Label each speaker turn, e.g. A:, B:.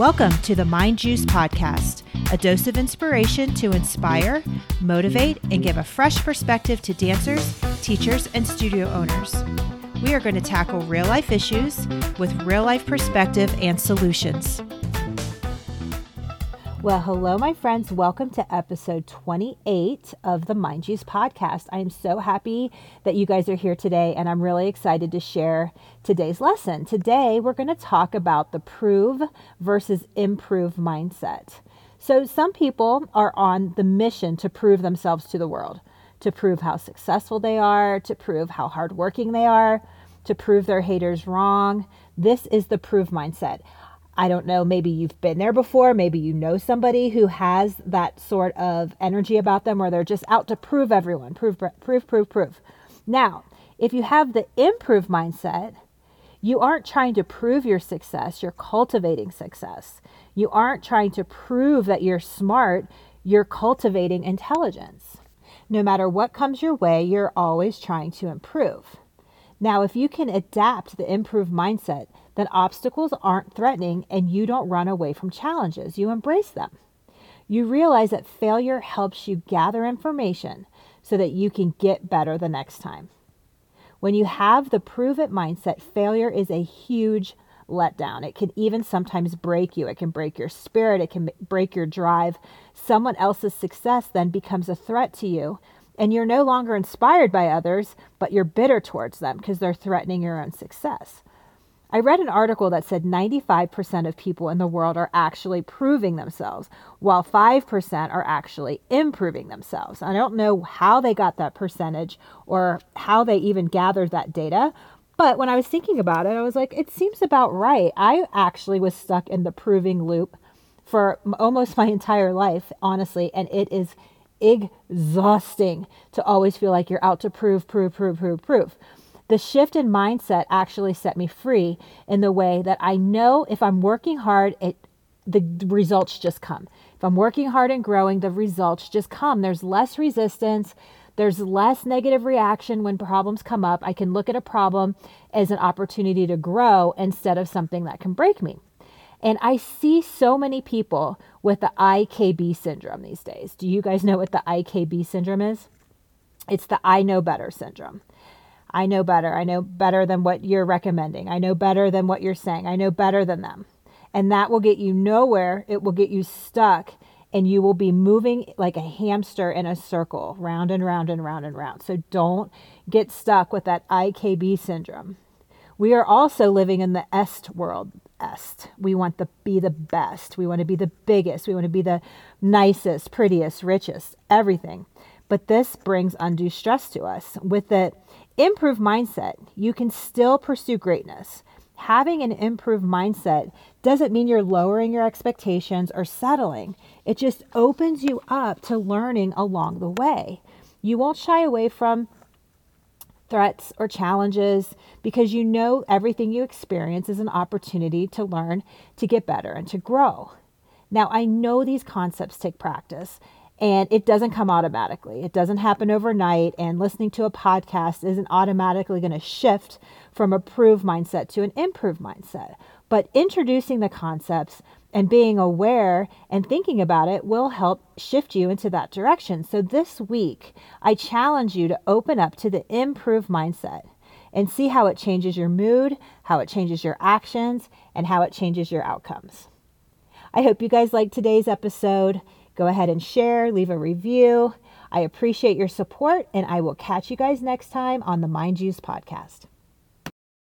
A: Welcome to the Mind Juice Podcast, a dose of inspiration to inspire, motivate, and give a fresh perspective to dancers, teachers, and studio owners. We are going to tackle real life issues with real life perspective and solutions. Well, hello, my friends. Welcome to episode 28 of the Mind Juice podcast. I am so happy that you guys are here today, and I'm really excited to share today's lesson. Today, we're going to talk about the prove versus improve mindset. So, some people are on the mission to prove themselves to the world, to prove how successful they are, to prove how hardworking they are, to prove their haters wrong. This is the prove mindset. I don't know, maybe you've been there before. Maybe you know somebody who has that sort of energy about them where they're just out to prove everyone, prove, prove, prove, prove. Now, if you have the improve mindset, you aren't trying to prove your success, you're cultivating success. You aren't trying to prove that you're smart, you're cultivating intelligence. No matter what comes your way, you're always trying to improve. Now, if you can adapt the improve mindset, that obstacles aren't threatening and you don't run away from challenges. You embrace them. You realize that failure helps you gather information so that you can get better the next time. When you have the prove it mindset, failure is a huge letdown. It can even sometimes break you. It can break your spirit. It can break your drive. Someone else's success then becomes a threat to you, and you're no longer inspired by others, but you're bitter towards them because they're threatening your own success. I read an article that said 95% of people in the world are actually proving themselves, while 5% are actually improving themselves. I don't know how they got that percentage or how they even gathered that data, but when I was thinking about it, I was like, it seems about right. I actually was stuck in the proving loop for almost my entire life, honestly, and it is exhausting to always feel like you're out to prove, prove, prove, prove, prove. The shift in mindset actually set me free in the way that I know if I'm working hard, it the results just come. If I'm working hard and growing, the results just come. There's less resistance. There's less negative reaction when problems come up. I can look at a problem as an opportunity to grow instead of something that can break me. And I see so many people with the IKB syndrome these days. Do you guys know what the IKB syndrome is? It's the I know better syndrome. I know better. I know better than what you're recommending. I know better than what you're saying. I know better than them. And that will get you nowhere. It will get you stuck and you will be moving like a hamster in a circle, round and round and round and round. So don't get stuck with that IKB syndrome. We are also living in the est world. Est. We want to be the best. We want to be the biggest. We want to be the nicest, prettiest, richest, everything. But this brings undue stress to us. With the improved mindset, you can still pursue greatness. Having an improved mindset doesn't mean you're lowering your expectations or settling. It just opens you up to learning along the way. You won't shy away from threats or challenges because you know everything you experience is an opportunity to learn, to get better, and to grow. Now, I know these concepts take practice, and it doesn't come automatically. It doesn't happen overnight. And listening to a podcast isn't automatically going to shift from a prove mindset to an improve mindset. But introducing the concepts and being aware and thinking about it will help shift you into that direction. So this week, I challenge you to open up to the improve mindset and see how it changes your mood, how it changes your actions, and how it changes your outcomes. I hope you guys liked today's episode. Go ahead and share, leave a review. I appreciate your support, and I will catch you guys next time on the Mind Juice podcast.